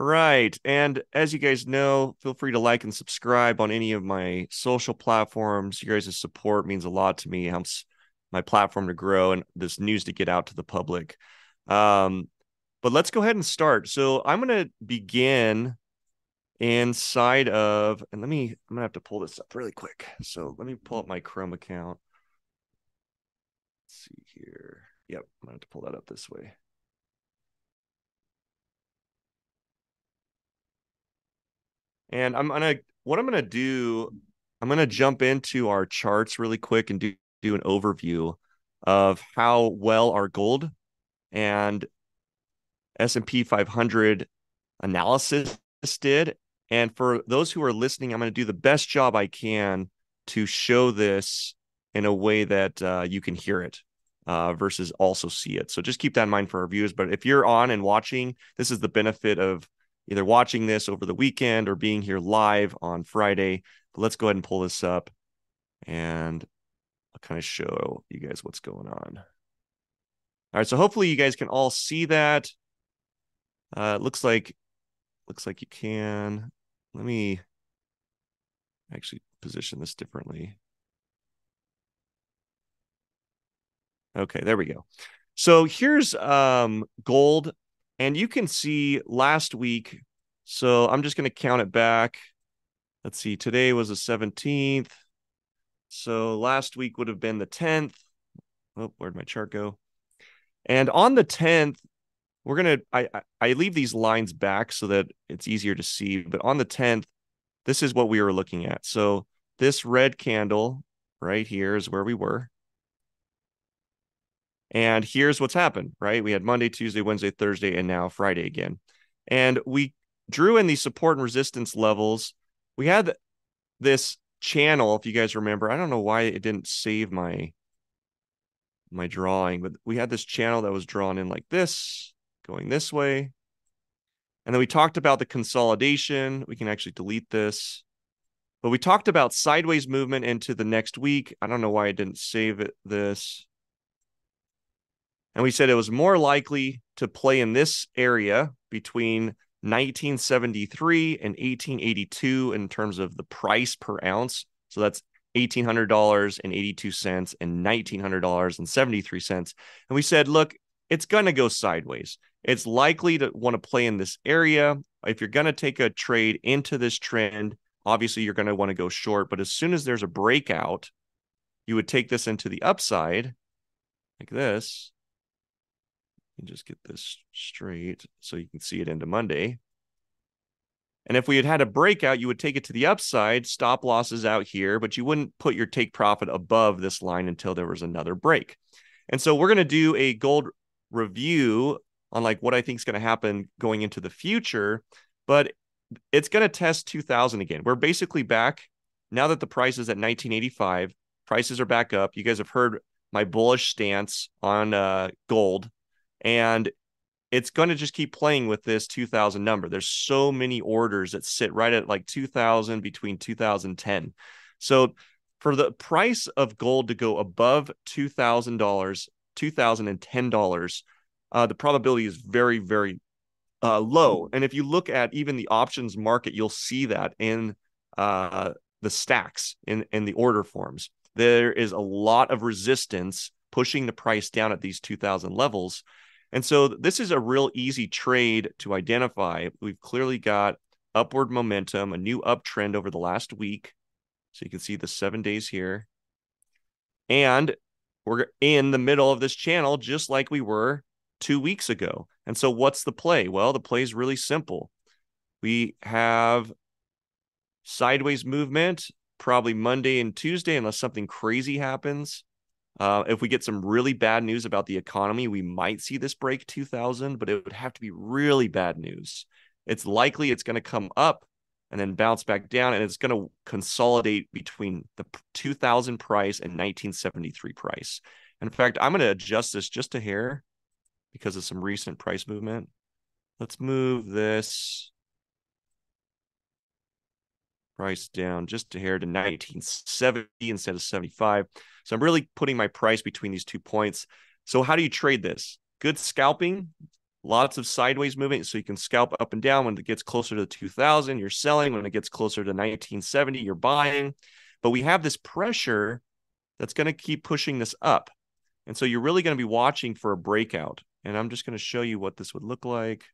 right. And as you guys know, feel free to like and subscribe on any of my social platforms. You guys' support means a lot to me. It helps my platform to grow and this news to get out to the public. Um, but let's go ahead and start. So I'm going to begin inside of, and let me, I'm going to have to pull this up really quick. So let me pull up my Chrome account. Let's see here. Yep, I'm going to have to pull that up this way. And I'm gonna what I'm gonna do, I'm gonna jump into our charts really quick and do, do an overview of how well our gold and S&P 500 analysis did. And for those who are listening, I'm going to do the best job I can to show this in a way that uh, you can hear it uh, versus also see it. So just keep that in mind for our viewers. But if you're on and watching, this is the benefit of either watching this over the weekend or being here live on Friday. But let's go ahead and pull this up and I'll kind of show you guys what's going on. All right, so hopefully you guys can all see that. Uh, looks like looks like you can. Let me actually position this differently. Okay, there we go. So here's um, gold and you can see last week. So I'm just going to count it back. Let's see. Today was the 17th. So last week would have been the 10th. Oh, where'd my chart go? And on the 10th, we're gonna I I leave these lines back so that it's easier to see. But on the 10th, this is what we were looking at. So this red candle right here is where we were. And here's what's happened, right? We had Monday, Tuesday, Wednesday, Thursday, and now Friday again. And we drew in these support and resistance levels. We had this channel, if you guys remember. I don't know why it didn't save my my drawing, but we had this channel that was drawn in like this, going this way. And then we talked about the consolidation. We can actually delete this. But we talked about sideways movement into the next week. I don't know why I didn't save it this. And we said it was more likely to play in this area between 1973 and 1882 in terms of the price per ounce. So that's $1,800.82 and $1,900.73. And we said, look, it's going to go sideways. It's likely to want to play in this area. If you're going to take a trade into this trend, obviously you're going to want to go short. But as soon as there's a breakout, you would take this into the upside like this just get this straight so you can see it into Monday. And if we had had a breakout, you would take it to the upside, stop losses out here, but you wouldn't put your take profit above this line until there was another break. And so we're going to do a gold review on like what I think is going to happen going into the future, but it's going to test 2000 again. We're basically back now that the price is at 1985. Prices are back up. You guys have heard my bullish stance on uh, gold and it's going to just keep playing with this 2000 number. There's so many orders that sit right at like 2000 between 2010. So for the price of gold to go above $2,000, $2,010, uh, the probability is very, very uh, low. And if you look at even the options market, you'll see that in uh, the stacks in, in the order forms. There is a lot of resistance pushing the price down at these 2000 levels. And so this is a real easy trade to identify. We've clearly got upward momentum, a new uptrend over the last week. So you can see the seven days here. And we're in the middle of this channel, just like we were two weeks ago. And so what's the play? Well, the play is really simple. We have sideways movement, probably Monday and Tuesday, unless something crazy happens. Uh, if we get some really bad news about the economy, we might see this break 2000, but it would have to be really bad news. It's likely it's going to come up and then bounce back down, and it's going to consolidate between the 2000 price and 1973 price. in fact, I'm going to adjust this just a hair because of some recent price movement. Let's move this price down just a hair to 1970 instead of 75. So I'm really putting my price between these two points. So how do you trade this? Good scalping. lots of sideways movement. So you can scalp up and down when it gets closer to 2000, you're selling. When it gets closer to 1970, you're buying. But we have this pressure that's going to keep pushing this up. And so you're really going to be watching for a breakout. And I'm just going to show you what this would look like.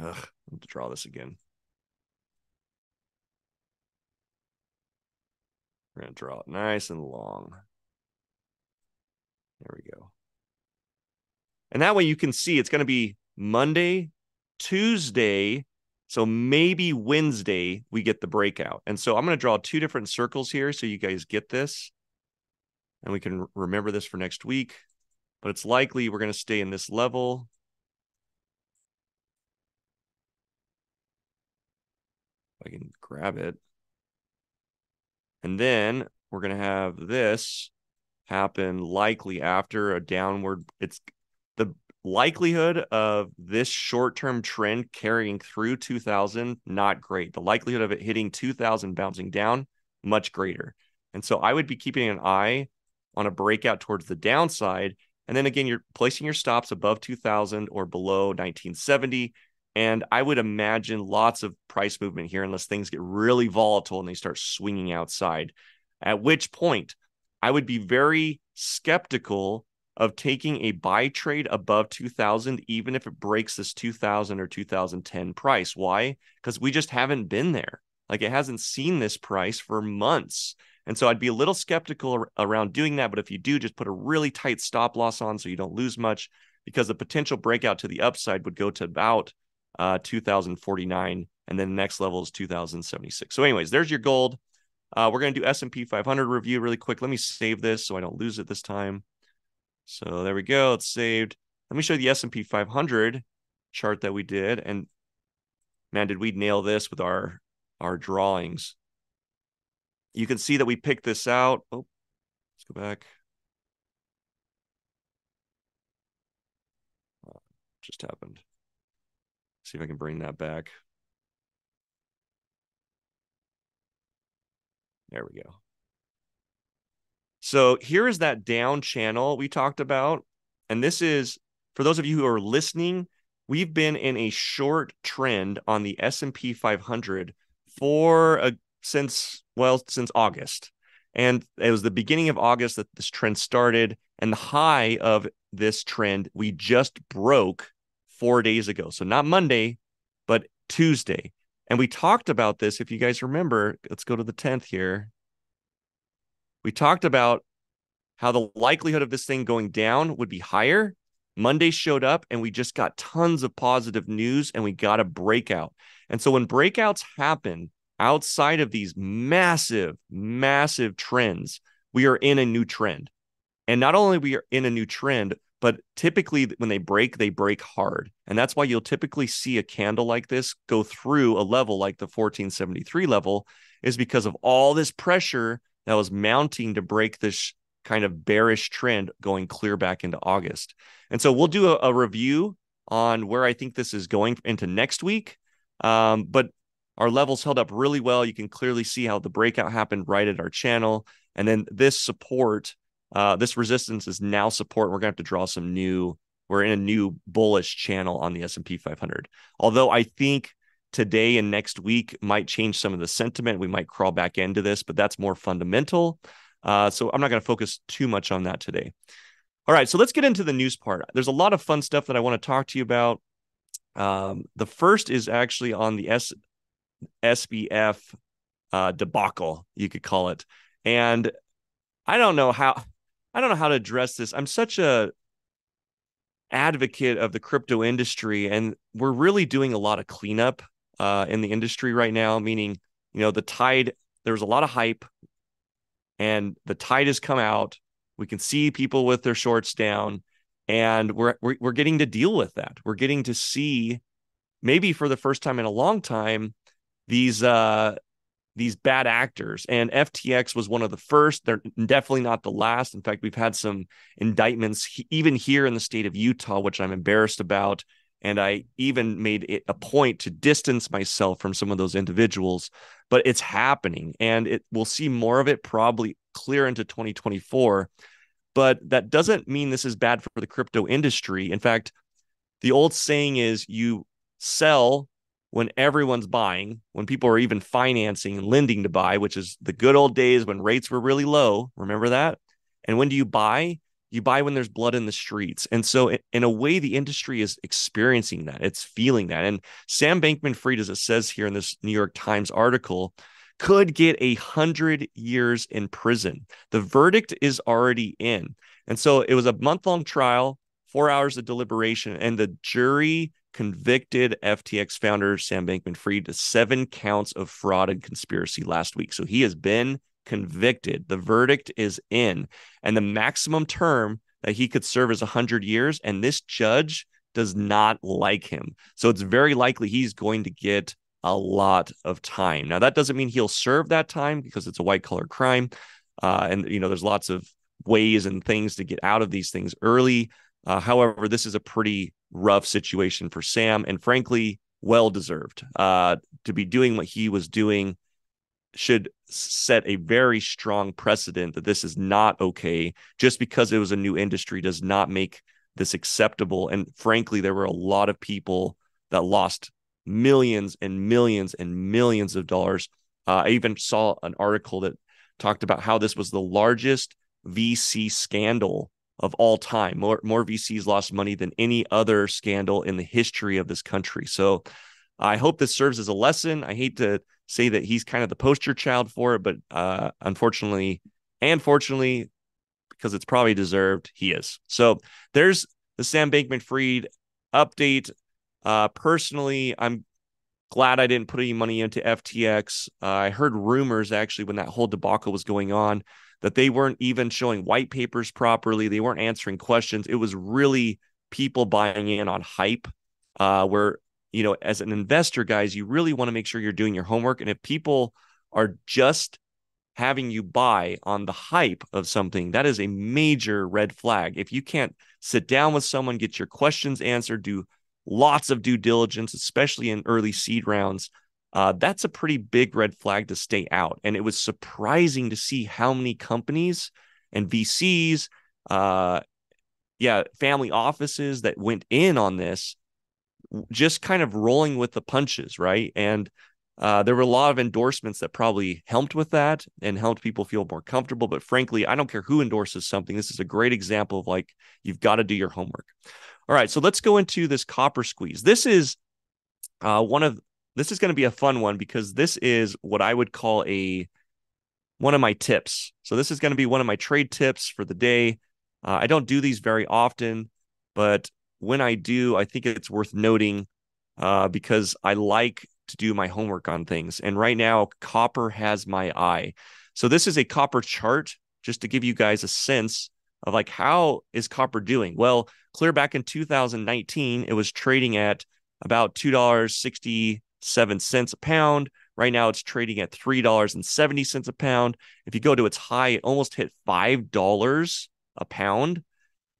Ugh, I have to draw this again. We're going to draw it nice and long. There we go. And that way you can see it's going to be Monday, Tuesday. So maybe Wednesday we get the breakout. And so I'm going to draw two different circles here so you guys get this. And we can remember this for next week. But it's likely we're going to stay in this level. I can grab it. And then we're going to have this happen likely after a downward. It's the likelihood of this short-term trend carrying through 2000 not great. The likelihood of it hitting 2000 bouncing down much greater. And so I would be keeping an eye on a breakout towards the downside. And then again, you're placing your stops above 2000 or below 1970. And I would imagine lots of price movement here unless things get really volatile and they start swinging outside. At which point, I would be very skeptical of taking a buy trade above 2000 even if it breaks this 2000 or 2010 price. Why? Because we just haven't been there. Like it hasn't seen this price for months. And so i'd be a little skeptical around doing that but if you do just put a really tight stop loss on so you don't lose much because the potential breakout to the upside would go to about uh, 2049 and then the next level is 2076 so anyways there's your gold uh, we're going to do s&p 500 review really quick let me save this so i don't lose it this time so there we go. It's saved. Let me show you the S&P 500 chart that we did. And man, did we nail this with our, our drawings. You can see that we picked this out. Oh, let's go back. Uh, just happened. See if I can bring that back. There we go. So here is that down channel we talked about. And this is for those of you who are listening, we've been in a short trend on the S&P 500 for a since well since August. And it was the beginning of August that this trend started and the high of this trend we just broke 4 days ago. So not Monday, but Tuesday. And we talked about this if you guys remember, let's go to the 10th here we talked about how the likelihood of this thing going down would be higher. Monday showed up and we just got tons of positive news and we got a breakout. And so when breakouts happen outside of these massive, massive trends, we are in a new trend. And not only we are in a new trend, but typically when they break, they break hard. And that's why you'll typically see a candle like this go through a level like the 1473 level is because of all this pressure that was mounting to break this kind of bearish trend going clear back into August. And so we'll do a, a review on where I think this is going into next week. Um, but our levels held up really well. You can clearly see how the breakout happened right at our channel. And then this support, uh, this resistance is now support. We're going to have to draw some new, we're in a new bullish channel on the S&P 500. Although I think today and next week might change some of the sentiment. We might crawl back into this, but that's more fundamental. Uh, so I'm not going to focus too much on that today. All right, so let's get into the news part. There's a lot of fun stuff that I want to talk to you about. Um, the first is actually on the S- SBF uh, debacle, you could call it, and I don't know how I don't know how to address this. I'm such a advocate of the crypto industry, and we're really doing a lot of cleanup uh, in the industry right now, meaning, you know, the tide, there's a lot of hype and the tide has come out. We can see people with their shorts down and we're, we're, we're getting to deal with that. We're getting to see maybe for the first time in a long time, these, uh, these bad actors and FTX was one of the first they're definitely not the last in fact we've had some indictments even here in the state of Utah which I'm embarrassed about and I even made it a point to distance myself from some of those individuals. But it's happening, and it we'll see more of it probably clear into 2024. But that doesn't mean this is bad for the crypto industry. In fact, the old saying is you sell when everyone's buying, when people are even financing and lending to buy, which is the good old days when rates were really low. Remember that? And when do you buy? You buy when there's blood in the streets. And so, in a way, the industry is experiencing that. It's feeling that. And Sam Bankman Fried, as it says here in this New York Times article, could get a hundred years in prison. The verdict is already in. And so it was a month long trial, four hours of deliberation, and the jury convicted FTX founder Sam Bankman Fried to seven counts of fraud and conspiracy last week. So he has been convicted. The verdict is in, and the maximum term that he could serve is 100 years. And this judge does not like him. So it's very likely he's going to get a lot of time. Now, that doesn't mean he'll serve that time because it's a white collar crime. Uh, and, you know, there's lots of ways and things to get out of these things early. Uh, however, this is a pretty rough situation for Sam, and frankly, well deserved. Uh, to be doing what he was doing should set a very strong precedent that this is not okay. Just because it was a new industry does not make this acceptable. And frankly, there were a lot of people that lost millions and millions and millions of dollars. Uh, I even saw an article that talked about how this was the largest VC scandal of all time. More more VCs lost money than any other scandal in the history of this country. So I hope this serves as a lesson. I hate to say that he's kind of the poster child for it, but uh, unfortunately and fortunately, because it's probably deserved, he is. So there's the Sam Bankman Fried update. Uh, personally, I'm glad I didn't put any money into FTX. Uh, I heard rumors actually when that whole debacle was going on that they weren't even showing white papers properly. They weren't answering questions. It was really people buying in on hype. Uh, where you know, as an investor, guys, you really want to make sure you're doing your homework. And if people are just having you buy on the hype of something, that is a major red flag. If you can't sit down with someone, get your questions answered, do lots of due diligence, especially in early seed rounds, uh, that's a pretty big red flag to stay out. And it was surprising to see how many companies and VCs, uh, yeah, family offices that went in on this, just kind of rolling with the punches, right? And uh, there were a lot of endorsements that probably helped with that and helped people feel more comfortable. But frankly, I don't care who endorses something. This is a great example of like you've got to do your homework. All right, so let's go into this copper squeeze. This is uh, one of this is going to be a fun one because this is what I would call a one of my tips. So this is going to be one of my trade tips for the day. Uh, I don't do these very often, but when I do, I think it's worth noting uh, because I like to do my homework on things. And right now, copper has my eye. So this is a copper chart just to give you guys a sense of like how is copper doing? Well, clear back in 2019, it was trading at about two dollars sixty seven cents a pound. Right now, it's trading at three dollars and seventy cents a pound. If you go to its high, it almost hit five dollars a pound,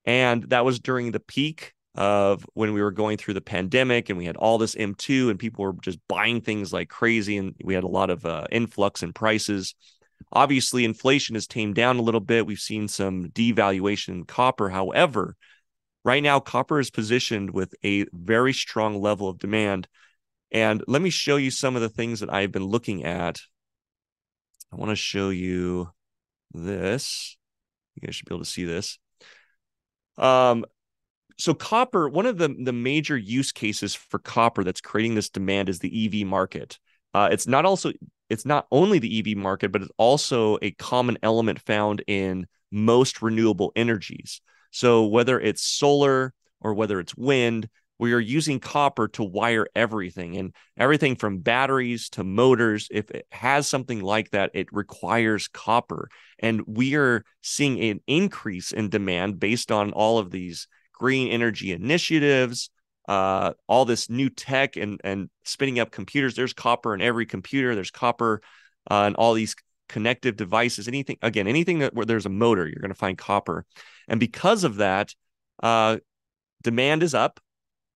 and that was during the peak of when we were going through the pandemic and we had all this M2 and people were just buying things like crazy and we had a lot of uh, influx in prices. Obviously, inflation has tamed down a little bit. We've seen some devaluation in copper. However, right now, copper is positioned with a very strong level of demand. And let me show you some of the things that I've been looking at. I want to show you this. You guys should be able to see this. Um, so copper, one of the, the major use cases for copper that's creating this demand is the EV market. Uh, it's not also it's not only the EV market, but it's also a common element found in most renewable energies. So whether it's solar or whether it's wind, we are using copper to wire everything and everything from batteries to motors. If it has something like that, it requires copper. And we are seeing an increase in demand based on all of these green energy initiatives, uh, all this new tech and, and spinning up computers. There's copper in every computer, there's copper uh, all these connective devices. Anything, again, anything that where there's a motor, you're going to find copper. And because of that, uh, demand is up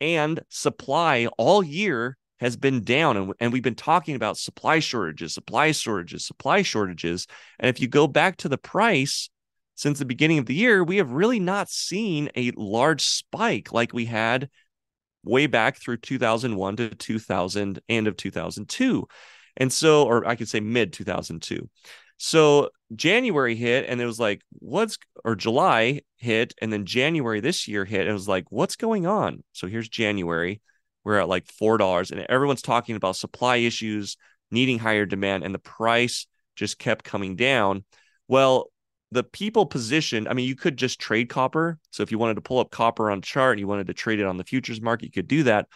and supply all year has been down. And, and we've been talking about supply shortages supply shortages supply shortages. And if you go back to the price since the beginning of the year we have really not seen a large spike like we had way back through 2001 to 2000 end of 2002 and so or i could say mid 2002 so january hit and it was like what's or july hit and then january this year hit and it was like what's going on so here's january we're at like four dollars and everyone's talking about supply issues needing higher demand and the price just kept coming down well the people positioned, I mean, you could just trade copper. So if you wanted to pull up copper on chart and you wanted to trade it on the futures market, you could do that.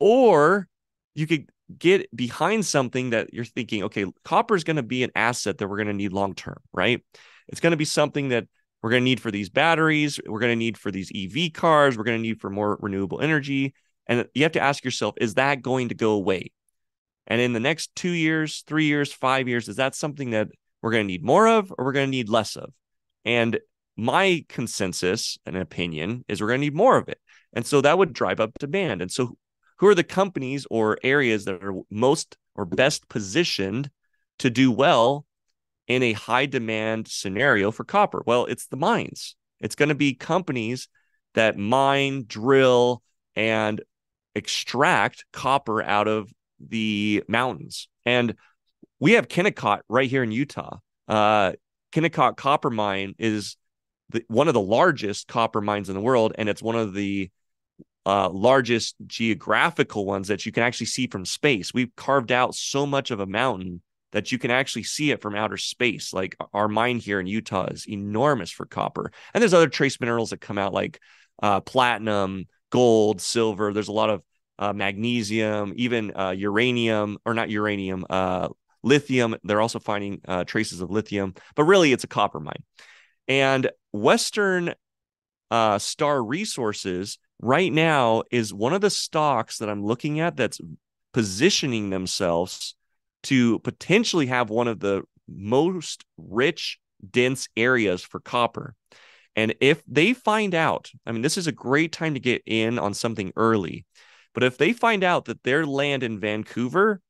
Or you could get behind something that you're thinking, okay, copper is going to be an asset that we're going to need long term, right? It's going to be something that we're going to need for these batteries, we're going to need for these EV cars, we're going to need for more renewable energy. And you have to ask yourself, is that going to go away? And in the next two years, three years, five years, is that something that we're going to need more of or we're going to need less of? And my consensus and opinion is we're going to need more of it. And so that would drive up demand. And so who are the companies or areas that are most or best positioned to do well in a high demand scenario for copper? Well, it's the mines. It's going to be companies that mine, drill, and extract copper out of the mountains. And we have Kennecott right here in Utah. Uh, Kennecott Copper Mine is the, one of the largest copper mines in the world, and it's one of the uh, largest geographical ones that you can actually see from space. We've carved out so much of a mountain that you can actually see it from outer space. Like our mine here in Utah is enormous for copper, and there's other trace minerals that come out like uh, platinum, gold, silver. There's a lot of uh, magnesium, even uh, uranium, or not uranium, uh, lithium. They're also finding uh, traces of lithium, but really it's a copper mine. And Western uh, Star Resources right now is one of the stocks that I'm looking at that's positioning themselves to potentially have one of the most rich, dense areas for copper. And if they find out, I mean, this is a great time to get in on something early. But if they find out that their land in Vancouver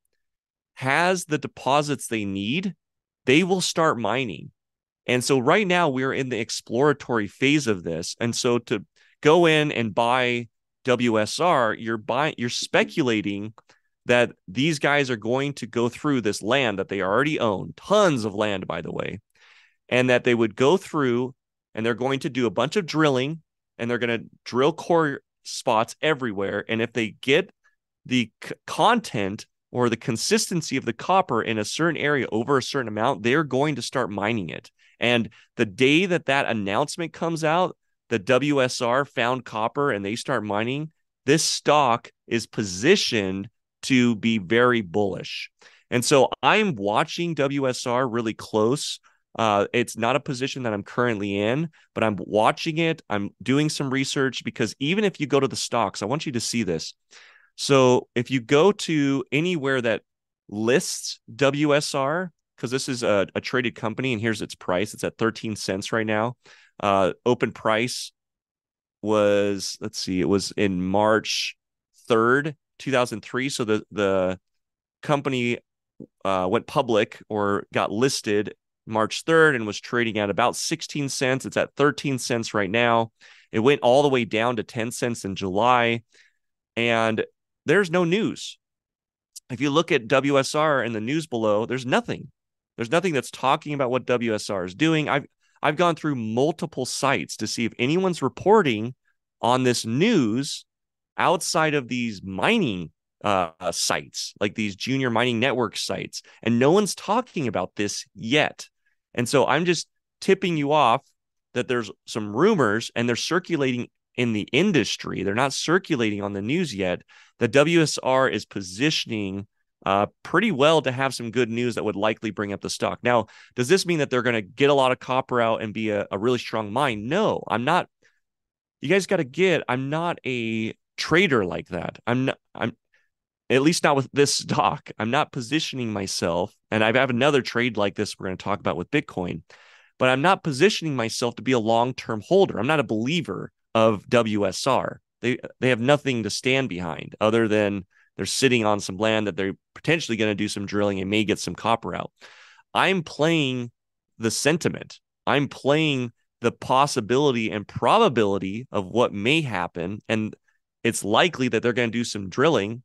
has the deposits they need, they will start mining. And so right now we're in the exploratory phase of this. And so to go in and buy WSR, you're buying you're speculating that these guys are going to go through this land that they already own, tons of land by the way, and that they would go through and they're going to do a bunch of drilling and they're going to drill core spots everywhere and if they get the c- content or the consistency of the copper in a certain area over a certain amount, they're going to start mining it. And the day that that announcement comes out, the WSR found copper and they start mining, this stock is positioned to be very bullish. And so I'm watching WSR really close. Uh, it's not a position that I'm currently in, but I'm watching it. I'm doing some research because even if you go to the stocks, I want you to see this. So if you go to anywhere that lists WSR, because this is a, a, traded company and here's its price, it's at 13 cents right now. Uh, open price was, let's see, it was in March 3rd, 2003. So the, the company uh, went public or got listed March 3rd and was trading at about 16 cents. It's at 13 cents right now. It went all the way down to 10 cents in July. And there's no news. If you look at WSR in the news below, there's nothing. There's nothing that's talking about what WSR is doing. I've I've gone through multiple sites to see if anyone's reporting on this news outside of these mining uh, sites, like these junior mining network sites, and no one's talking about this yet. And so I'm just tipping you off that there's some rumors and they're circulating in the industry. They're not circulating on the news yet. The WSR is positioning uh, pretty well to have some good news that would likely bring up the stock. Now, does this mean that they're going to get a lot of copper out and be a, a really strong mine? No, I'm not. You guys got to get. I'm not a trader like that. I'm not. I'm at least not with this stock. I'm not positioning myself, and I have another trade like this we're going to talk about with Bitcoin, but I'm not positioning myself to be a long term holder. I'm not a believer of WSR. They they have nothing to stand behind other than they're sitting on some land that they're potentially going to do some drilling and may get some copper out. I'm playing the sentiment. I'm playing the possibility and probability of what may happen and it's likely that they're going to do some drilling.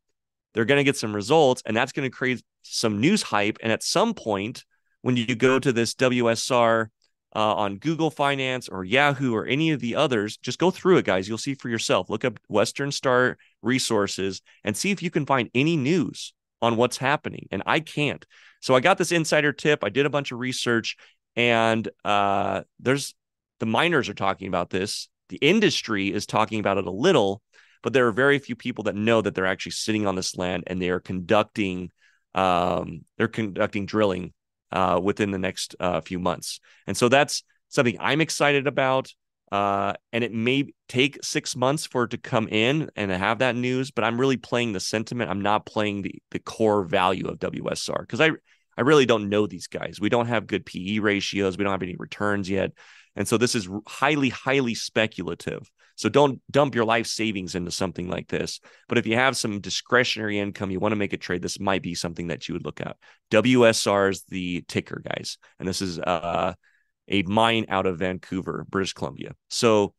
They're going to get some results, and that's going to create some news hype. And at some point, when you go to this WSR uh, on Google Finance or Yahoo or any of the others, just go through it, guys. You'll see for yourself. Look up Western Star Resources and see if you can find any news on what's happening. And I can't. So I got this insider tip. I did a bunch of research, and uh, there's the miners are talking about this. The industry is talking about it a little, but there are very few people that know that they're actually sitting on this land and they are conducting um, they're conducting drilling uh, within the next uh, few months. And so that's something I'm excited about. Uh, and it may take six months for it to come in and have that news, but I'm really playing the sentiment. I'm not playing the the core value of WSR because I I really don't know these guys. We don't have good PE ratios. We don't have any returns yet, and so this is highly highly speculative. So don't dump your life savings into something like this. But if you have some discretionary income, you want to make a trade, this might be something that you would look at. WSR is the ticker, guys. And this is uh, a mine out of Vancouver, British Columbia. So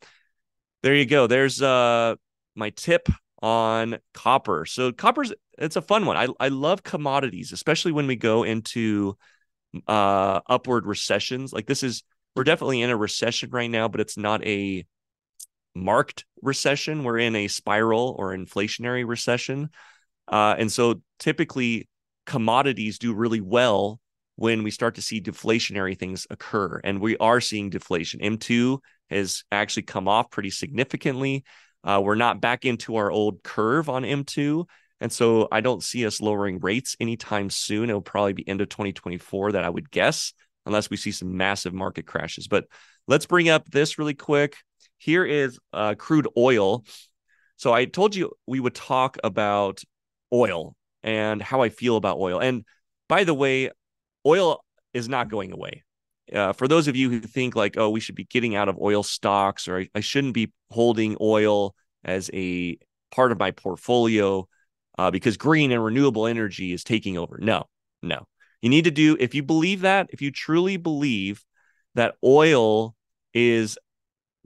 there you go. There's uh, my tip on copper. So copper's it's a fun one. I, I love commodities, especially when we go into uh, upward recessions. Like this is we're definitely in a recession right now, but it's not a marked recession. We're in a spiral or inflationary recession. Uh, and so typically commodities do really well when we start to see deflationary things occur. And we are seeing deflation. M2 has actually come off pretty significantly. Uh, we're not back into our old curve on M2. And so I don't see us lowering rates anytime soon. It'll probably be end of 2024 that I would guess, unless we see some massive market crashes. But let's bring up this really quick. Here is uh, crude oil. So I told you we would talk about oil and how I feel about oil. And by the way, oil is not going away. Uh, for those of you who think like, oh, we should be getting out of oil stocks, or I, I shouldn't be holding oil as a part of my portfolio uh, because green and renewable energy is taking over. No, no. You need to do, if you believe that, if you truly believe that oil is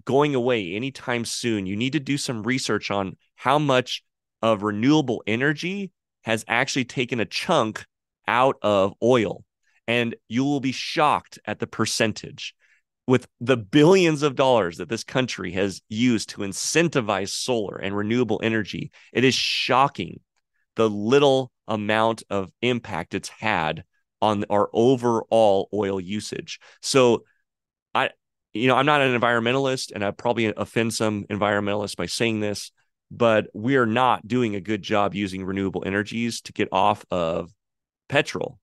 going away anytime soon, you need to do some research on how much of renewable energy has actually taken a chunk out of oil. And you will be shocked at the percentage with the billions of dollars that this country has used to incentivize solar and renewable energy. It is shocking the little amount of impact it's had on our overall oil usage. So you know, I'm not an environmentalist and I probably offend some environmentalists by saying this, but we are not doing a good job using renewable energies to get off of petrol.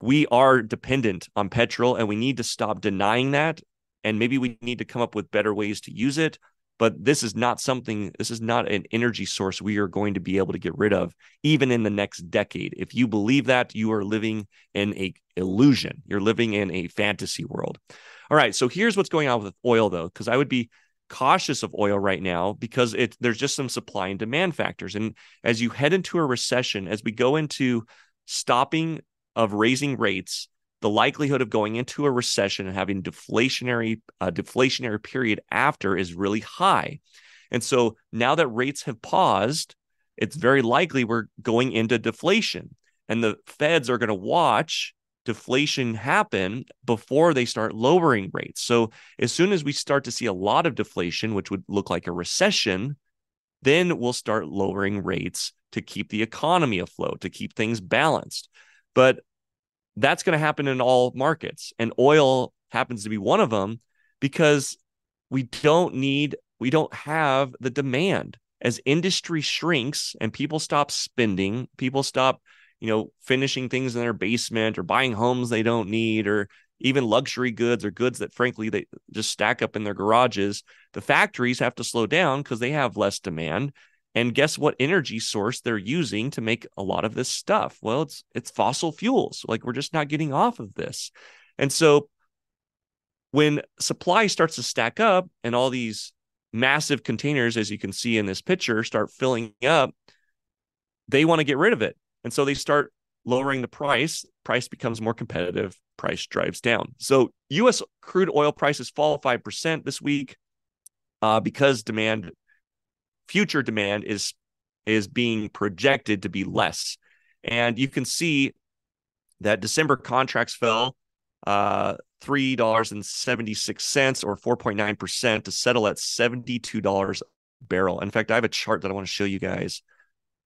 We are dependent on petrol and we need to stop denying that. And maybe we need to come up with better ways to use it. But this is not something, this is not an energy source we are going to be able to get rid of, even in the next decade. If you believe that, you are living in a illusion. You're living in a fantasy world. All right. So here's what's going on with oil, though, because I would be cautious of oil right now because it there's just some supply and demand factors. And as you head into a recession, as we go into stopping of raising rates, the likelihood of going into a recession and having deflationary uh, deflationary period after is really high. And so now that rates have paused, it's very likely we're going into deflation. And the feds are going to watch deflation happen before they start lowering rates. So as soon as we start to see a lot of deflation, which would look like a recession, then we'll start lowering rates to keep the economy afloat, to keep things balanced. But that's going to happen in all markets. And oil happens to be one of them because we don't need, we don't have the demand. As industry shrinks and people stop spending, people stop you know, finishing things in their basement or buying homes they don't need or even luxury goods or goods that frankly they just stack up in their garages. The factories have to slow down because they have less demand. And guess what energy source they're using to make a lot of this stuff? Well, it's it's fossil fuels. Like we're just not getting off of this. And so when supply starts to stack up and all these massive containers as you can see in this picture start filling up, they want to get rid of it. And so they start lowering the price, price becomes more competitive, price drives down. So US crude oil prices fall 5% this week uh, because demand future demand is is being projected to be less. And you can see that December contracts fell uh, $3.76 or 4.9% to settle at $72 a barrel. In fact, I have a chart that I want to show you guys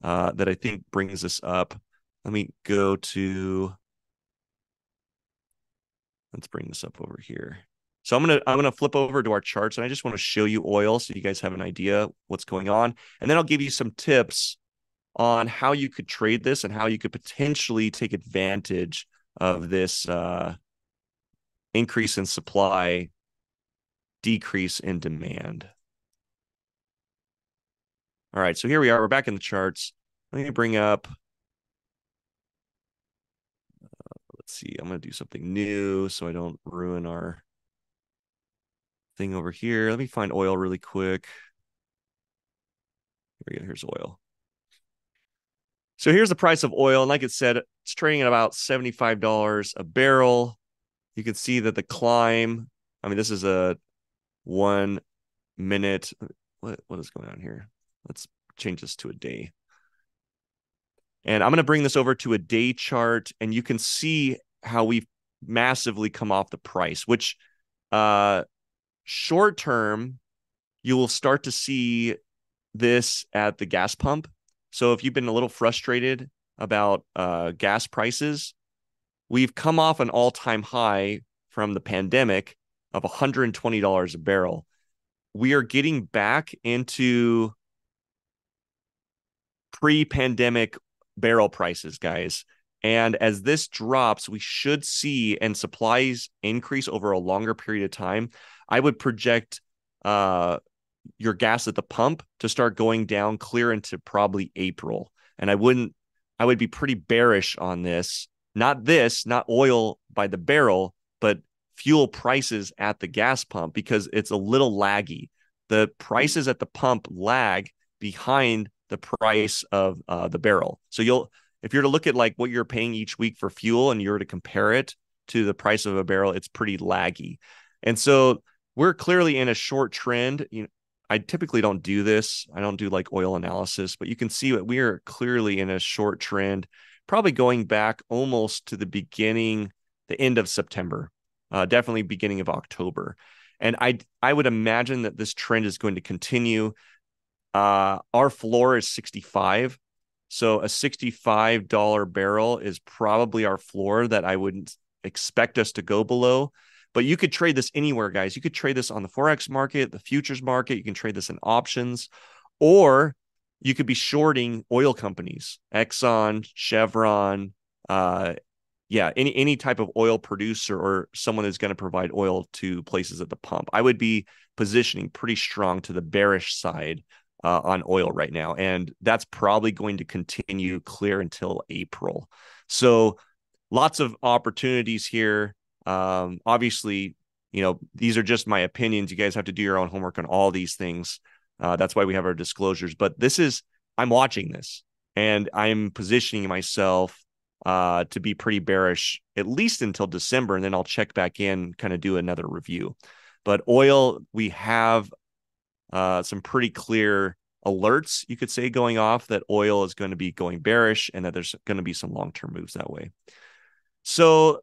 uh, that I think brings this up. Let me go to let's bring this up over here. So I'm gonna I'm gonna flip over to our charts and I just want to show you oil so you guys have an idea what's going on, and then I'll give you some tips on how you could trade this and how you could potentially take advantage of this uh, increase in supply, decrease in demand. All right, so here we are. We're back in the charts. Let me bring up. Uh, let's see. I'm going to do something new so I don't ruin our thing over here. Let me find oil really quick. Here we go. Here's oil. So here's the price of oil. And like it said, it's trading at about $75 a barrel. You can see that the climb, I mean, this is a one minute. What, what is going on here? Let's change this to a day. And I'm going to bring this over to a day chart, and you can see how we've massively come off the price, which uh, short term, you will start to see this at the gas pump. So if you've been a little frustrated about uh, gas prices, we've come off an all time high from the pandemic of $120 a barrel. We are getting back into pre pandemic barrel prices, guys. And as this drops, we should see and supplies increase over a longer period of time. I would project uh, your gas at the pump to start going down clear into probably April. And I wouldn't, I would be pretty bearish on this. Not this, not oil by the barrel, but fuel prices at the gas pump because it's a little laggy. The prices at the pump lag behind the price of uh, the barrel. So you'll, if you're to look at like what you're paying each week for fuel and you're to compare it to the price of a barrel, it's pretty laggy. And so we're clearly in a short trend. You know, I typically don't do this. I don't do like oil analysis, but you can see that we are clearly in a short trend, probably going back almost to the beginning, the end of September, uh, definitely beginning of October. And I I would imagine that this trend is going to continue. Uh, our floor is 65. So a $65 barrel is probably our floor that I wouldn't expect us to go below. But you could trade this anywhere, guys. You could trade this on the Forex market, the futures market. You can trade this in options, or you could be shorting oil companies, Exxon, Chevron, uh, yeah, any any type of oil producer or someone that's going to provide oil to places at the pump. I would be positioning pretty strong to the bearish side uh, on oil right now, and that's probably going to continue clear until April. So, lots of opportunities here. Um, obviously, you know, these are just my opinions. You guys have to do your own homework on all these things. Uh, that's why we have our disclosures. But this is, I'm watching this and I'm positioning myself uh, to be pretty bearish at least until December. And then I'll check back in, kind of do another review. But oil, we have uh, some pretty clear alerts, you could say, going off that oil is going to be going bearish and that there's going to be some long term moves that way. So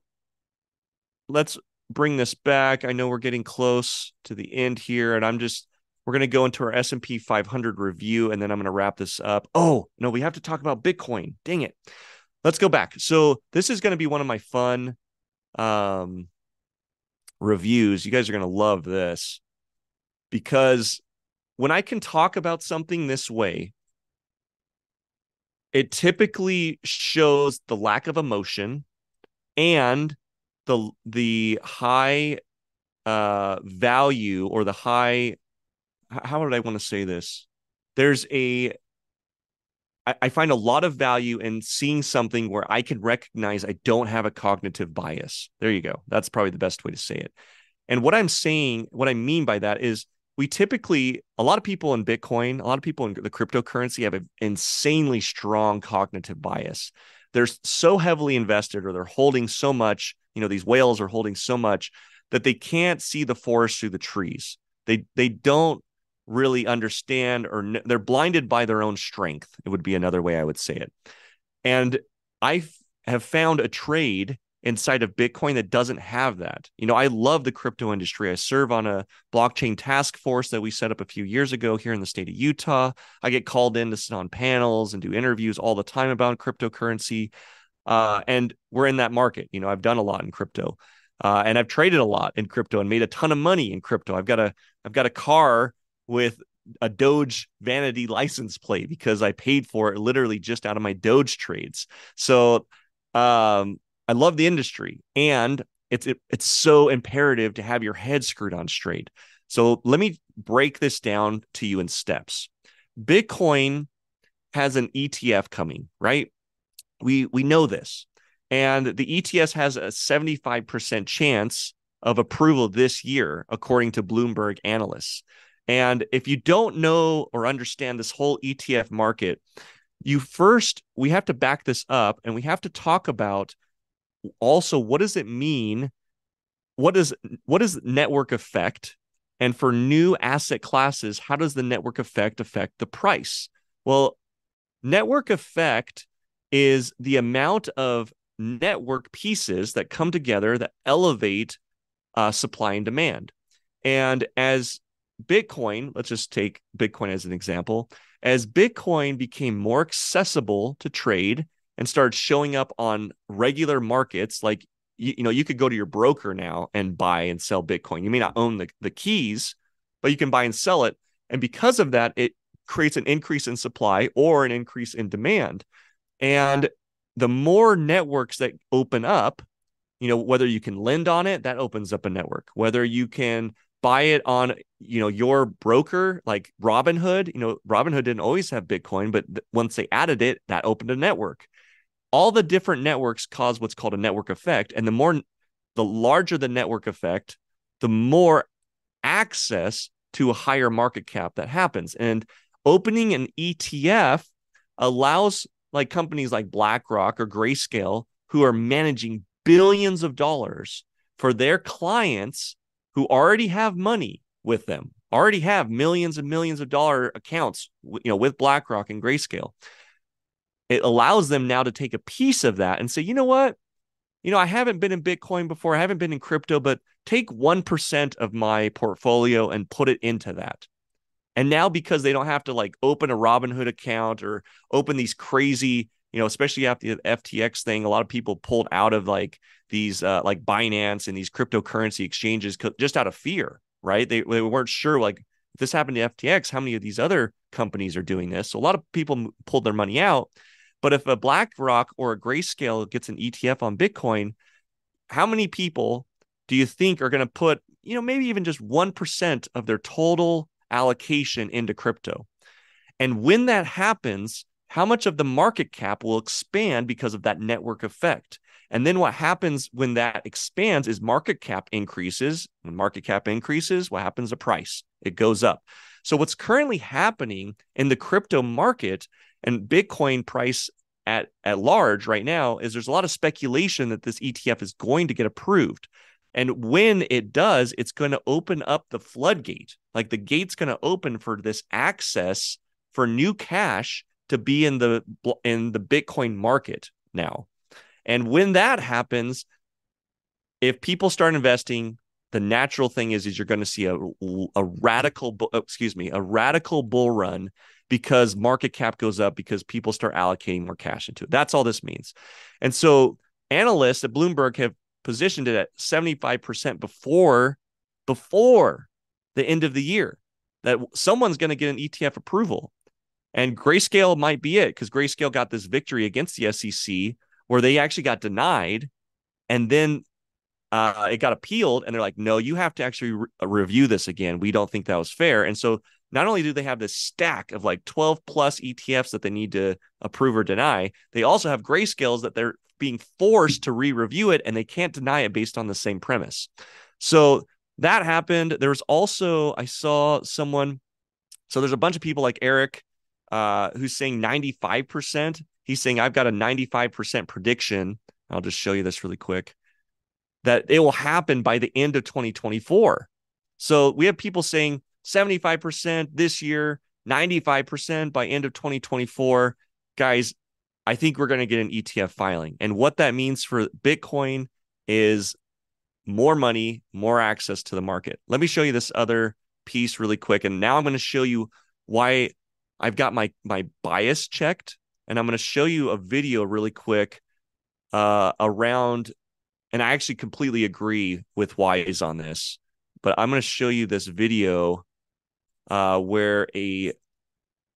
let's bring this back. I know we're getting close to the end here, and I'm just we're going to go into our S&P 500 review, and then I'm going to wrap this up. Oh no, we have to talk about Bitcoin. Dang it! Let's go back. So this is going to be one of my fun um, reviews. You guys are going to love this because when I can talk about something this way, it typically shows the lack of emotion and the the high uh value or the high how would I want to say this? There's a I, I find a lot of value in seeing something where I can recognize I don't have a cognitive bias. There you go. That's probably the best way to say it. And what I'm saying, what I mean by that is we typically a lot of people in bitcoin a lot of people in the cryptocurrency have an insanely strong cognitive bias they're so heavily invested or they're holding so much you know these whales are holding so much that they can't see the forest through the trees they they don't really understand or they're blinded by their own strength. It would be another way I would say it. And I have found a trade inside of Bitcoin that doesn't have that. You know, I love the crypto industry. I serve on a blockchain task force that we set up a few years ago here in the state of Utah. I get called in to sit on panels and do interviews all the time about cryptocurrency. Uh, and we're in that market. You know, I've done a lot in crypto. Uh, and I've traded a lot in crypto and made a ton of money in crypto. I've got a I've got a car with a Doge vanity license plate because I paid for it literally just out of my Doge trades. So um, I love the industry, and it's it, it's so imperative to have your head screwed on straight. So let me break this down to you in steps. Bitcoin has an ETF coming, right? We we know this. And the ETF has a 75% chance of approval this year, according to Bloomberg analysts. And if you don't know or understand this whole ETF market, you first, we have to back this up and we have to talk about also what does it mean what is what is network effect and for new asset classes how does the network effect affect the price well network effect is the amount of network pieces that come together that elevate uh, supply and demand. And as bitcoin let's just take bitcoin as an example as bitcoin became more accessible to trade and started showing up on regular markets like you, you know you could go to your broker now and buy and sell bitcoin. You may not own the, the keys but you can buy and sell it. And because of that it creates an increase in supply or an increase in demand and the more networks that open up you know whether you can lend on it that opens up a network. Whether you can buy it on you know your broker like robinhood you know robinhood didn't always have bitcoin but th- once they added it that opened a network. All the different networks cause what's called a network effect and the more the larger the network effect the more access to a higher market cap that happens. And opening an ETF allows like companies like BlackRock or Grayscale who are managing billions of dollars for their clients who already have money with them already have millions and millions of dollar accounts you know with BlackRock and Grayscale it allows them now to take a piece of that and say, you know what? You know, I haven't been in Bitcoin before, I haven't been in crypto, but take 1% of my portfolio and put it into that. And now, because they don't have to like open a Robinhood account or open these crazy, you know, especially after the FTX thing, a lot of people pulled out of like these, uh, like Binance and these cryptocurrency exchanges just out of fear, right? They, they weren't sure, like, if this happened to FTX, how many of these other companies are doing this? So a lot of people pulled their money out. But if a BlackRock or a Grayscale gets an ETF on Bitcoin, how many people do you think are going to put, you know, maybe even just 1% of their total allocation into crypto? And when that happens, how much of the market cap will expand because of that network effect? And then what happens when that expands is market cap increases. When market cap increases, what happens to price? It goes up. So what's currently happening in the crypto market and Bitcoin price at at large right now is there's a lot of speculation that this ETF is going to get approved. And when it does, it's going to open up the floodgate. Like the gate's going to open for this access for new cash to be in the in the Bitcoin market now. And when that happens, if people start investing, the natural thing is is you're going to see a a radical excuse me, a radical bull run because market cap goes up because people start allocating more cash into it. That's all this means. And so analysts at Bloomberg have positioned it at 75% before before the end of the year that someone's going to get an ETF approval. And Grayscale might be it because Grayscale got this victory against the SEC where they actually got denied and then uh, it got appealed and they're like, no, you have to actually re- review this again. We don't think that was fair. And so not only do they have this stack of like 12 plus ETFs that they need to approve or deny, they also have grayscales that they're being forced to re-review it and they can't deny it based on the same premise. So that happened. There was also I saw someone. So there's a bunch of people like Eric uh, who's saying 95%. He's saying I've got a 95% prediction. I'll just show you this really quick. That it will happen by the end of 2024. So we have people saying 75% this year, 95% by end of 2024. Guys, I think we're going to get an ETF filing. And what that means for Bitcoin is more money, more access to the market. Let me show you this other piece really quick. And now I'm going to show you why I've got my my bias checked. And I'm going to show you a video really quick uh, around, and I actually completely agree with Weiss on this, but I'm going to show you this video uh, where a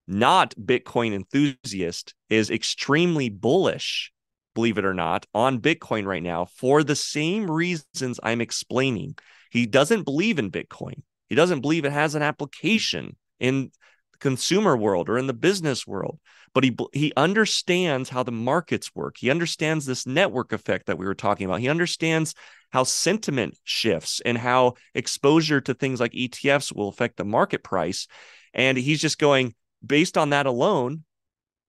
not Bitcoin enthusiast is extremely bullish, believe it or not, on Bitcoin right now for the same reasons I'm explaining. He doesn't believe in Bitcoin. He doesn't believe it has an application in the consumer world or in the business world but he he understands how the markets work. He understands this network effect that we were talking about. He understands how sentiment shifts and how exposure to things like ETFs will affect the market price. And he's just going based on that alone.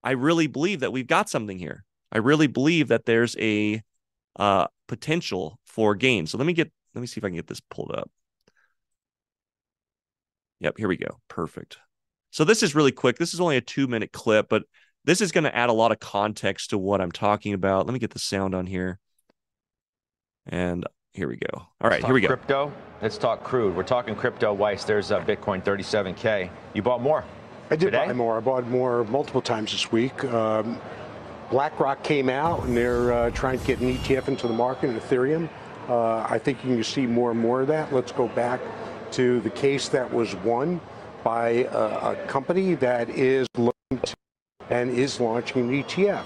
I really believe that we've got something here. I really believe that there's a uh, potential for gain. So let me get let me see if I can get this pulled up. Yep, here we go. Perfect. So this is really quick. This is only a two minute clip, but this is going to add a lot of context to what I'm talking about. Let me get the sound on here. And here we go. All right, here we go. Crypto. Let's talk crude. We're talking crypto. Weiss, there's uh, Bitcoin 37K. You bought more. I did today? buy more. I bought more multiple times this week. Um, BlackRock came out and they're uh, trying to get an ETF into the market in Ethereum. Uh, I think you can see more and more of that. Let's go back to the case that was won by a, a company that is looking to and is launching an ETF.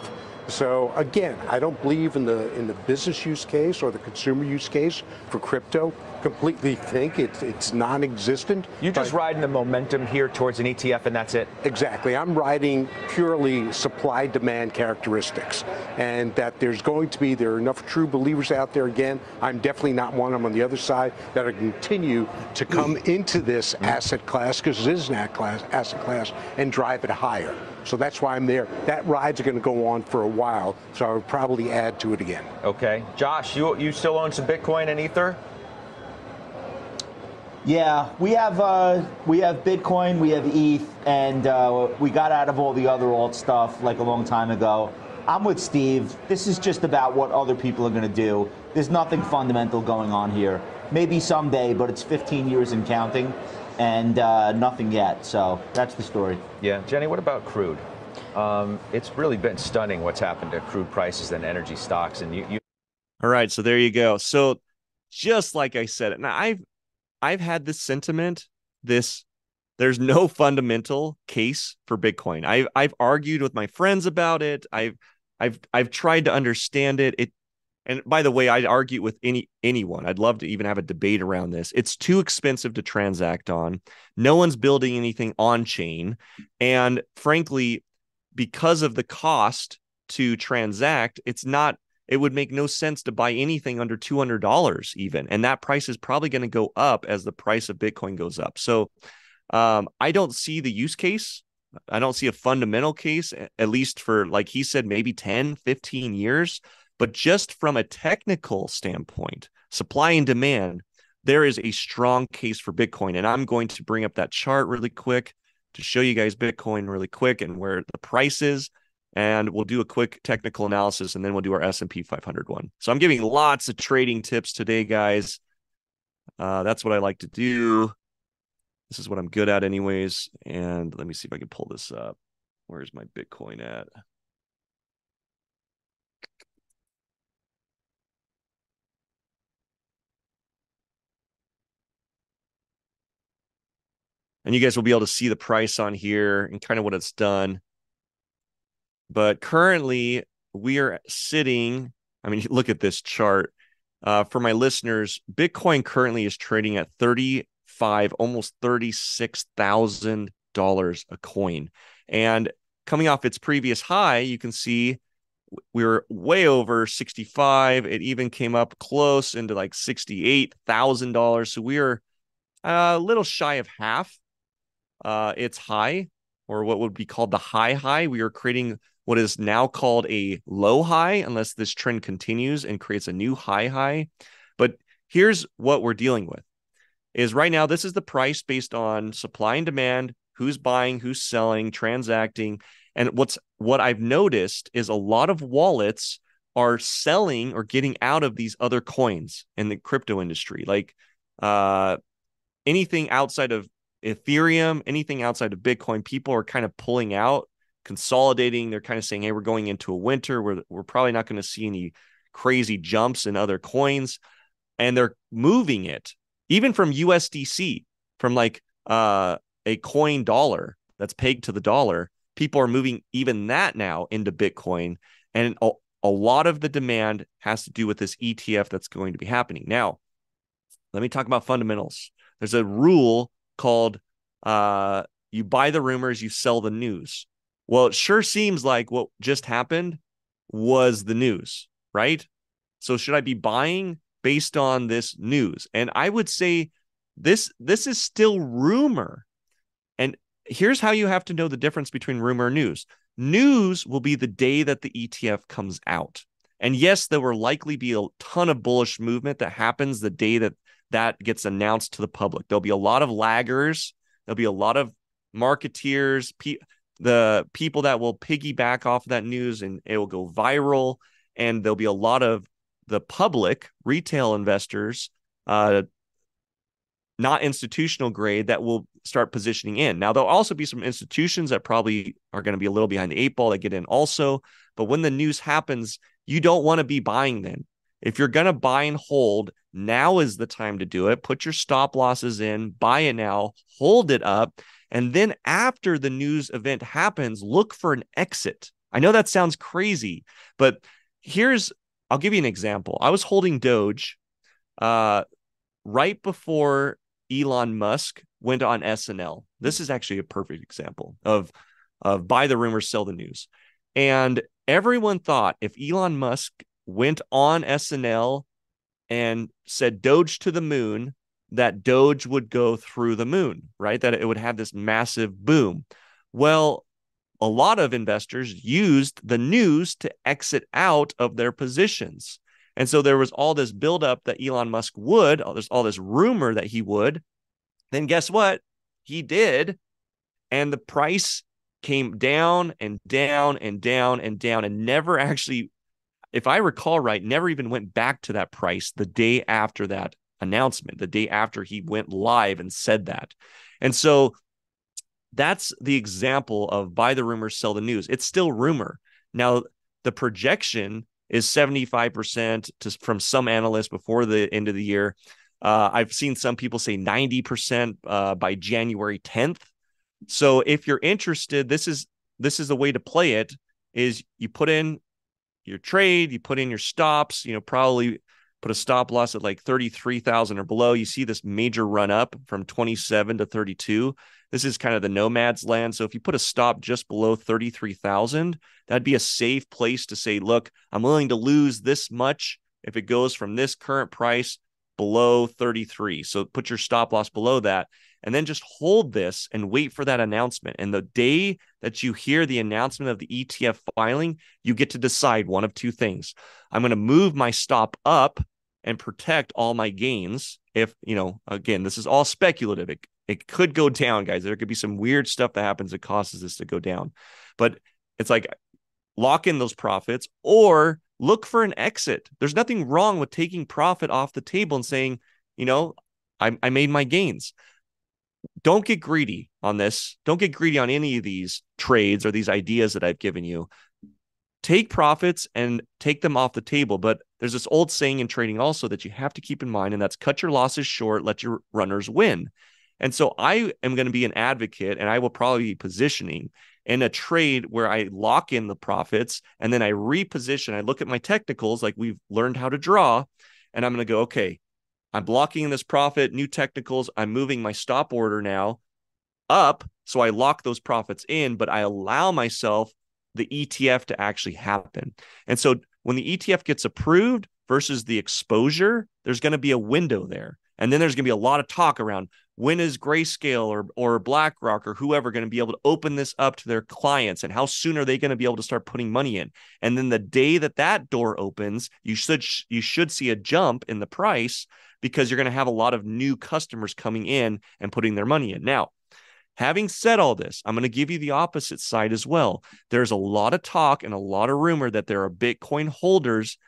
So again, I don't believe in the in the business use case or the consumer use case for crypto completely think it's it's non-existent. You just riding the momentum here towards an ETF, and that's it. Exactly. I'm riding purely supply-demand characteristics, and that there's going to be there are enough true believers out there. Again, I'm definitely not one. I'm on the other side that are continue to come mm. into this mm. asset class because it is an asset class and drive it higher. So that's why I'm there. That ride's going to go on for a while, so I would probably add to it again. Okay, Josh, you you still own some Bitcoin and Ether? Yeah, we have uh, we have Bitcoin, we have ETH, and uh, we got out of all the other alt stuff like a long time ago. I'm with Steve. This is just about what other people are going to do. There's nothing fundamental going on here. Maybe someday, but it's 15 years and counting, and uh, nothing yet. So that's the story. Yeah, Jenny. What about crude? Um, it's really been stunning what's happened to crude prices and energy stocks, and you, you. All right, so there you go. So just like I said, now I've I've had this sentiment, this there's no fundamental case for Bitcoin. I've I've argued with my friends about it. I've I've I've tried to understand it. It and by the way, I'd argue with any anyone. I'd love to even have a debate around this. It's too expensive to transact on. No one's building anything on chain. And frankly, because of the cost to transact, it's not it would make no sense to buy anything under $200 even and that price is probably going to go up as the price of bitcoin goes up. So um, i don't see the use case. I don't see a fundamental case at least for like he said maybe 10 15 years. But just from a technical standpoint supply and demand there is a strong case for bitcoin. And i'm going to bring up that chart really quick to show you guys bitcoin really quick and where the price is and we'll do a quick technical analysis and then we'll do our S&P 500 one. So I'm giving lots of trading tips today guys. Uh, that's what I like to do. This is what I'm good at anyways and let me see if I can pull this up. Where's my Bitcoin at? And you guys will be able to see the price on here and kind of what it's done. But currently, we are sitting. I mean, look at this chart. Uh, for my listeners, Bitcoin currently is trading at thirty-five, almost thirty-six thousand dollars a coin, and coming off its previous high, you can see we were way over 65 it even came up close into like $68,000 so we are a little shy of half uh its high or what would be called the high high we are creating what is now called a low high, unless this trend continues and creates a new high high. But here's what we're dealing with is right now this is the price based on supply and demand, who's buying, who's selling, transacting. And what's what I've noticed is a lot of wallets are selling or getting out of these other coins in the crypto industry. Like uh anything outside of Ethereum, anything outside of Bitcoin, people are kind of pulling out, consolidating. They're kind of saying, hey, we're going into a winter where we're probably not going to see any crazy jumps in other coins. And they're moving it, even from USDC, from like uh, a coin dollar that's pegged to the dollar. People are moving even that now into Bitcoin. And a, a lot of the demand has to do with this ETF that's going to be happening. Now, let me talk about fundamentals. There's a rule called uh, you buy the rumors, you sell the news. Well, it sure seems like what just happened was the news, right? So should I be buying based on this news? And I would say this this is still rumor. And here's how you have to know the difference between rumor and news. News will be the day that the ETF comes out. And yes, there will likely be a ton of bullish movement that happens the day that that gets announced to the public. There'll be a lot of laggers, there'll be a lot of marketeers, the people that will piggyback off of that news and it will go viral. And there'll be a lot of the public, retail investors, uh, not institutional grade, that will start positioning in. Now, there'll also be some institutions that probably are going to be a little behind the eight ball that get in also. But when the news happens, you don't want to be buying then. If you're going to buy and hold, now is the time to do it. Put your stop losses in, buy it now, hold it up. And then after the news event happens, look for an exit. I know that sounds crazy, but here's I'll give you an example. I was holding Doge uh, right before Elon Musk went on SNL. This is actually a perfect example of of buy the rumors, sell the news. And everyone thought if Elon Musk went on SNL and said Doge to the moon, that Doge would go through the moon, right? That it would have this massive boom. Well, a lot of investors used the news to exit out of their positions. And so there was all this buildup that Elon Musk would, there's all this rumor that he would. Then guess what? He did. And the price came down and down and down and down and never actually if I recall right, never even went back to that price the day after that announcement, the day after he went live and said that. And so that's the example of buy the rumor, sell the news. It's still rumor. Now, the projection is 75% to, from some analysts before the end of the year. Uh, I've seen some people say 90% uh, by January 10th. So if you're interested, this is this is the way to play it is you put in your trade, you put in your stops, you know, probably put a stop loss at like 33,000 or below. You see this major run up from 27 to 32. This is kind of the nomad's land. So if you put a stop just below 33,000, that'd be a safe place to say, look, I'm willing to lose this much if it goes from this current price below 33. So put your stop loss below that and then just hold this and wait for that announcement. And the day that you hear the announcement of the ETF filing, you get to decide one of two things. I'm going to move my stop up and protect all my gains. If, you know, again, this is all speculative. It, it could go down, guys. There could be some weird stuff that happens that causes this to go down. But it's like lock in those profits or look for an exit. There's nothing wrong with taking profit off the table and saying, you know, I, I made my gains don't get greedy on this. Don't get greedy on any of these trades or these ideas that I've given you. Take profits and take them off the table. But there's this old saying in trading also that you have to keep in mind, and that's cut your losses short, let your runners win. And so I am going to be an advocate and I will probably be positioning in a trade where I lock in the profits and then I reposition. I look at my technicals like we've learned how to draw, and I'm going to go, okay, I'm blocking in this profit, new technicals. I'm moving my stop order now up. So I lock those profits in, but I allow myself the ETF to actually happen. And so when the ETF gets approved versus the exposure, there's going to be a window there. And then there's going to be a lot of talk around when is Grayscale or or BlackRock or whoever going to be able to open this up to their clients and how soon are they going to be able to start putting money in? And then the day that that door opens, you should you should see a jump in the price because you're going to have a lot of new customers coming in and putting their money in. Now, having said all this, I'm going to give you the opposite side as well. There's a lot of talk and a lot of rumor that there are Bitcoin holders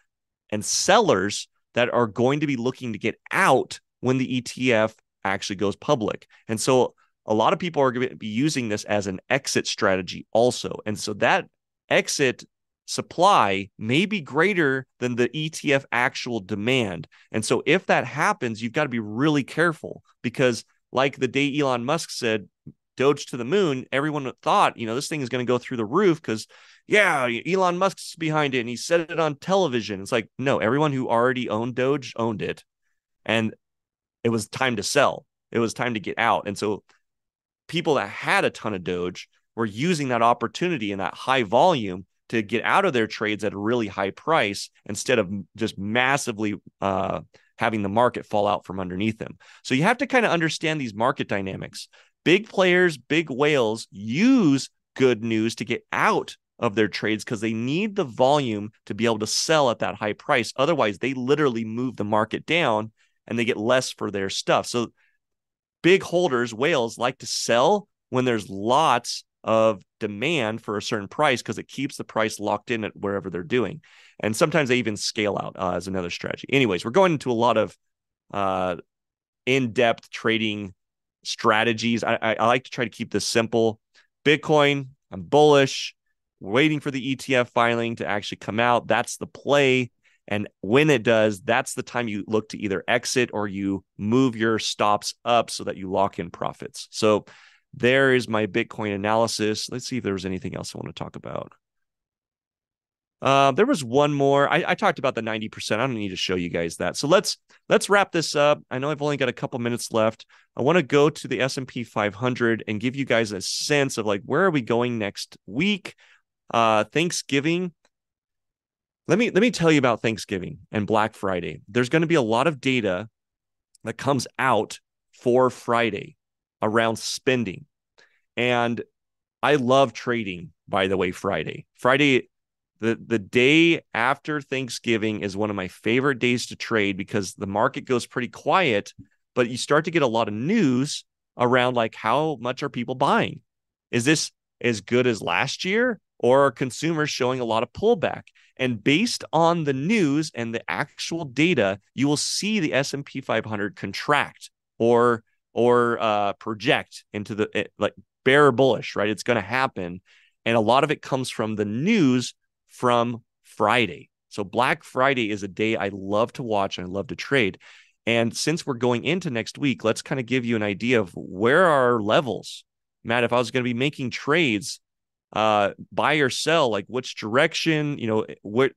and sellers that are going to be looking to get out when the ETF actually goes public. And so a lot of people are going to be using this as an exit strategy also. And so that exit supply may be greater than the ETF actual demand. And so if that happens, you've got to be really careful because like the day Elon Musk said, Doge to the moon, everyone thought, you know, this thing is going to go through the roof because, yeah, Elon Musk's behind it and he said it on television. It's like, no, everyone who already owned Doge owned it. And it was time to sell. It was time to get out. And so people that had a ton of Doge were using that opportunity and that high volume to get out of their trades at a really high price instead of just massively uh, having the market fall out from underneath them. So you have to kind of understand these market dynamics. Big players, big whales use good news to get out of their trades because they need the volume to be able to sell at that high price. Otherwise, they literally move the market down and they get less for their stuff. So big holders, whales like to sell when there's lots of demand for a certain price because it keeps the price locked in at wherever they're doing. And sometimes they even scale out uh, as another strategy. Anyways, we're going into a lot of uh, in depth trading strategies. I, I, I like to try to keep this simple. Bitcoin, I'm bullish, waiting for the ETF filing to actually come out. That's the play. And when it does, that's the time you look to either exit or you move your stops up so that you lock in profits. So there is my Bitcoin analysis. Let's see if there was anything else I want to talk about. Uh, there was one more. I, I, talked about the 90%. I don't need to show you guys that. So let's let's wrap this up. I know I've only got a couple minutes left. I want to go to the S&P 500 and give you guys a sense of like where are we going next week? Uh, Thanksgiving let me let me tell you about Thanksgiving and Black Friday. There's going to be a lot of data that comes out for Friday around spending. And I love trading, by the way, Friday. Friday the the day after Thanksgiving is one of my favorite days to trade because the market goes pretty quiet, but you start to get a lot of news around like how much are people buying? Is this as good as last year or are consumers showing a lot of pullback? And based on the news and the actual data, you will see the S&P 500 contract or or uh, project into the it, like bear bullish, right? It's going to happen, and a lot of it comes from the news from Friday. So Black Friday is a day I love to watch and I love to trade. And since we're going into next week, let's kind of give you an idea of where are levels. Matt, if I was going to be making trades, uh, buy or sell, like which direction, you know, what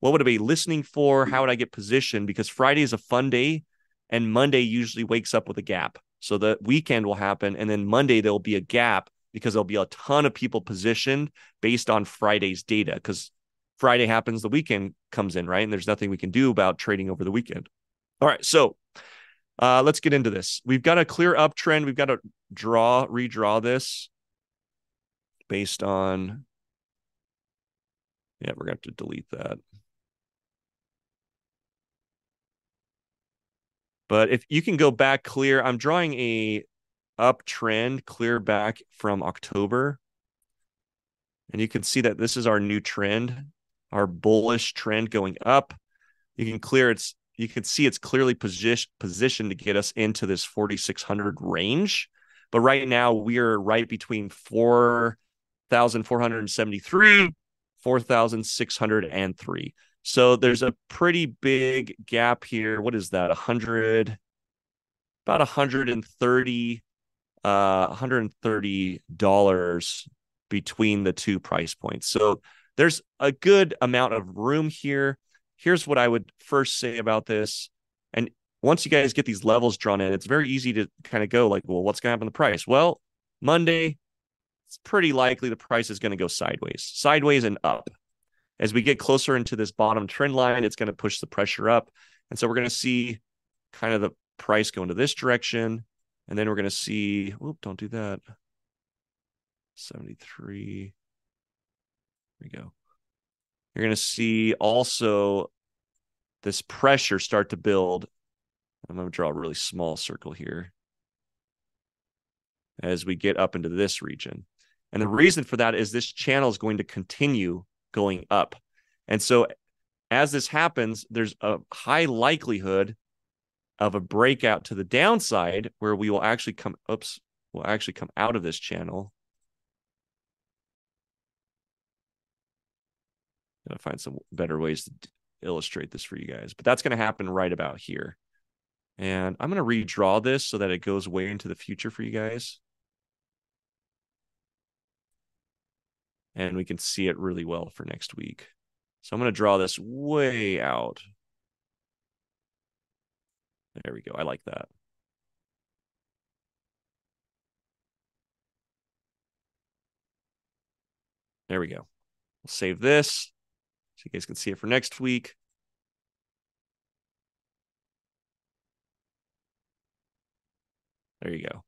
what would I be listening for? How would I get positioned? Because Friday is a fun day, and Monday usually wakes up with a gap. So the weekend will happen, and then Monday there'll be a gap because there'll be a ton of people positioned based on Friday's data. Because Friday happens, the weekend comes in, right? And there's nothing we can do about trading over the weekend. All right, so uh, let's get into this. We've got a clear uptrend. We've got to draw, redraw this based on, yeah, we're going to have to delete that. But if you can go back clear, I'm drawing a uptrend clear back from October. And you can see that this is our new trend, our bullish trend going up. You can clear it's you can see it's clearly position, positioned to get us into this 4600 range. But right now we're right between 4 4,473, 4,603. So there's a pretty big gap here. What is that? 100, about 130, uh, 130 dollars between the two price points. So there's a good amount of room here. Here's what I would first say about this. And once you guys get these levels drawn in, it's very easy to kind of go like, well, what's going to happen to the price? Well, Monday, it's pretty likely the price is going to go sideways, sideways and up. As we get closer into this bottom trend line, it's going to push the pressure up. And so we're going to see kind of the price go into this direction And then we're going to see, whoop, don't do that. 73. We go. You're going to see also this pressure start to build. I'm going to draw a really small circle here as we get up into this region. And the reason for that is this channel is going to continue going up. And so as this happens, there's a high likelihood of a breakout to the downside where we will actually come oops, will actually come out of this channel. Gotta find some better ways to illustrate this for you guys, but that's going to happen right about here. And I'm going to redraw this so that it goes way into the future for you guys. And we can see it really well for next week. So I'm going to draw this way out. There we go. I like that. There we go. We'll save this so you guys can see it for next week. There you go.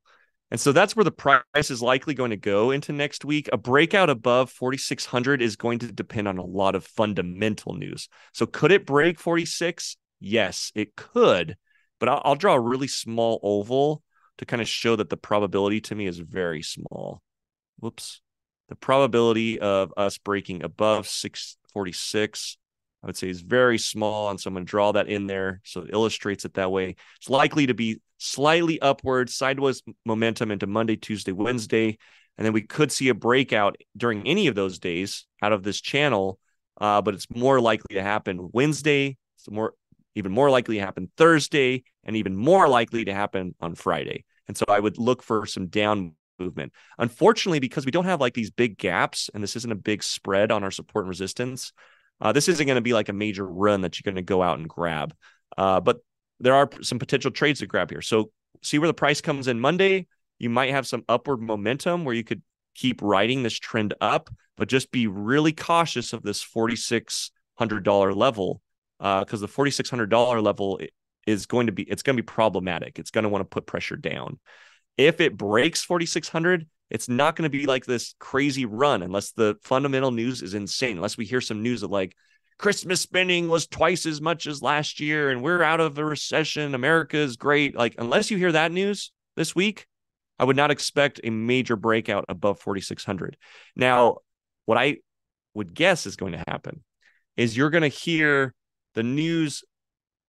And so that's where the price is likely going to go into next week. A breakout above 4,600 is going to depend on a lot of fundamental news. So could it break 46? Yes, it could. But I'll, I'll draw a really small oval to kind of show that the probability to me is very small. Whoops. The probability of us breaking above 646 I would say is very small. And so I'm going to draw that in there so it illustrates it that way. It's likely to be slightly upward, sideways momentum into Monday, Tuesday, Wednesday. And then we could see a breakout during any of those days out of this channel. Uh, but it's more likely to happen Wednesday. It's more, even more likely to happen Thursday, and even more likely to happen on Friday. And so I would look for some down movement. Unfortunately, because we don't have like these big gaps and this isn't a big spread on our support and resistance, uh, this isn't going to be like a major run that you're going to go out and grab. Uh, but there are some potential trades to grab here. So see where the price comes in Monday. You might have some upward momentum where you could keep riding this trend up, but just be really cautious of this $4,600 level because uh, the $4,600 level is going to be it's going to be problematic. It's going to want to put pressure down. If it breaks 4600, it's not going to be like this crazy run unless the fundamental news is insane. Unless we hear some news of like Christmas spending was twice as much as last year and we're out of a recession. America is great. Like, unless you hear that news this week, I would not expect a major breakout above 4,600. Now, what I would guess is going to happen is you're going to hear the news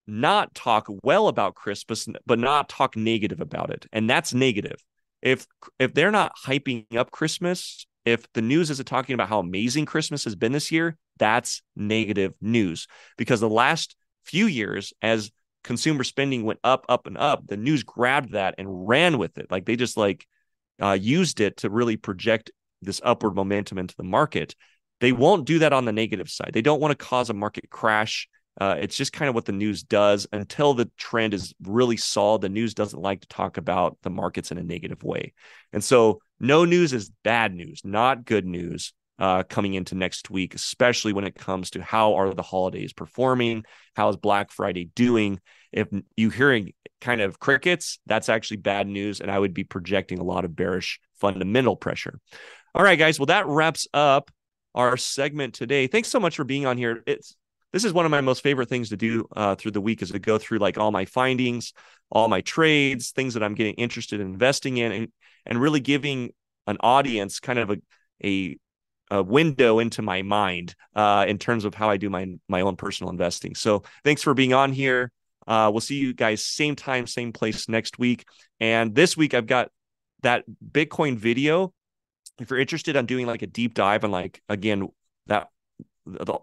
not talk well about Christmas, but not talk negative about it. And that's negative if if they're not hyping up Christmas, if the news isn't talking about how amazing Christmas has been this year, that's negative news because the last few years as consumer spending went up up and up, the news grabbed that and ran with it. Like they just like uh, used it to really project this upward momentum into the market. They won't do that on the negative side. They don't want to cause a market crash uh, it's just kind of what the news does until the trend is really solid. The news doesn't like to talk about the markets in a negative way. And so, no news is bad news, not good news uh, coming into next week, especially when it comes to how are the holidays performing? How is Black Friday doing? If you're hearing kind of crickets, that's actually bad news. And I would be projecting a lot of bearish fundamental pressure. All right, guys. Well, that wraps up our segment today. Thanks so much for being on here. It's this is one of my most favorite things to do uh, through the week is to go through like all my findings, all my trades, things that I'm getting interested in investing in, and and really giving an audience kind of a a, a window into my mind uh, in terms of how I do my my own personal investing. So thanks for being on here. Uh, we'll see you guys same time, same place next week. And this week I've got that Bitcoin video. If you're interested on doing like a deep dive on like again that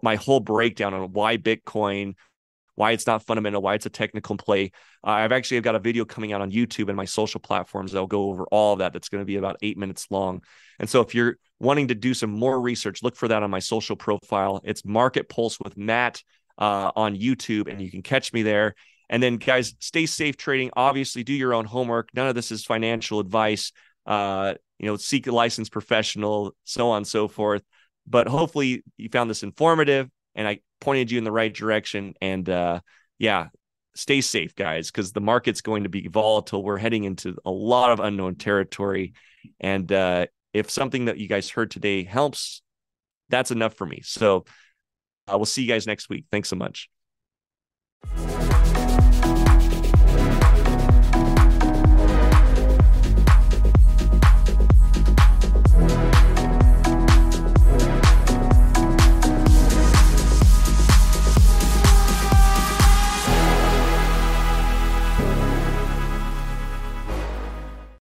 my whole breakdown on why Bitcoin, why it's not fundamental, why it's a technical play. Uh, I've actually got a video coming out on YouTube and my social platforms that'll go over all of that. That's going to be about eight minutes long. And so if you're wanting to do some more research, look for that on my social profile. It's Market Pulse with Matt uh, on YouTube, and you can catch me there. And then, guys, stay safe trading. Obviously, do your own homework. None of this is financial advice. Uh, you know, seek a licensed professional, so on and so forth. But hopefully you found this informative and I pointed you in the right direction. And uh, yeah, stay safe, guys, because the market's going to be volatile. We're heading into a lot of unknown territory. And uh, if something that you guys heard today helps, that's enough for me. So I uh, will see you guys next week. Thanks so much.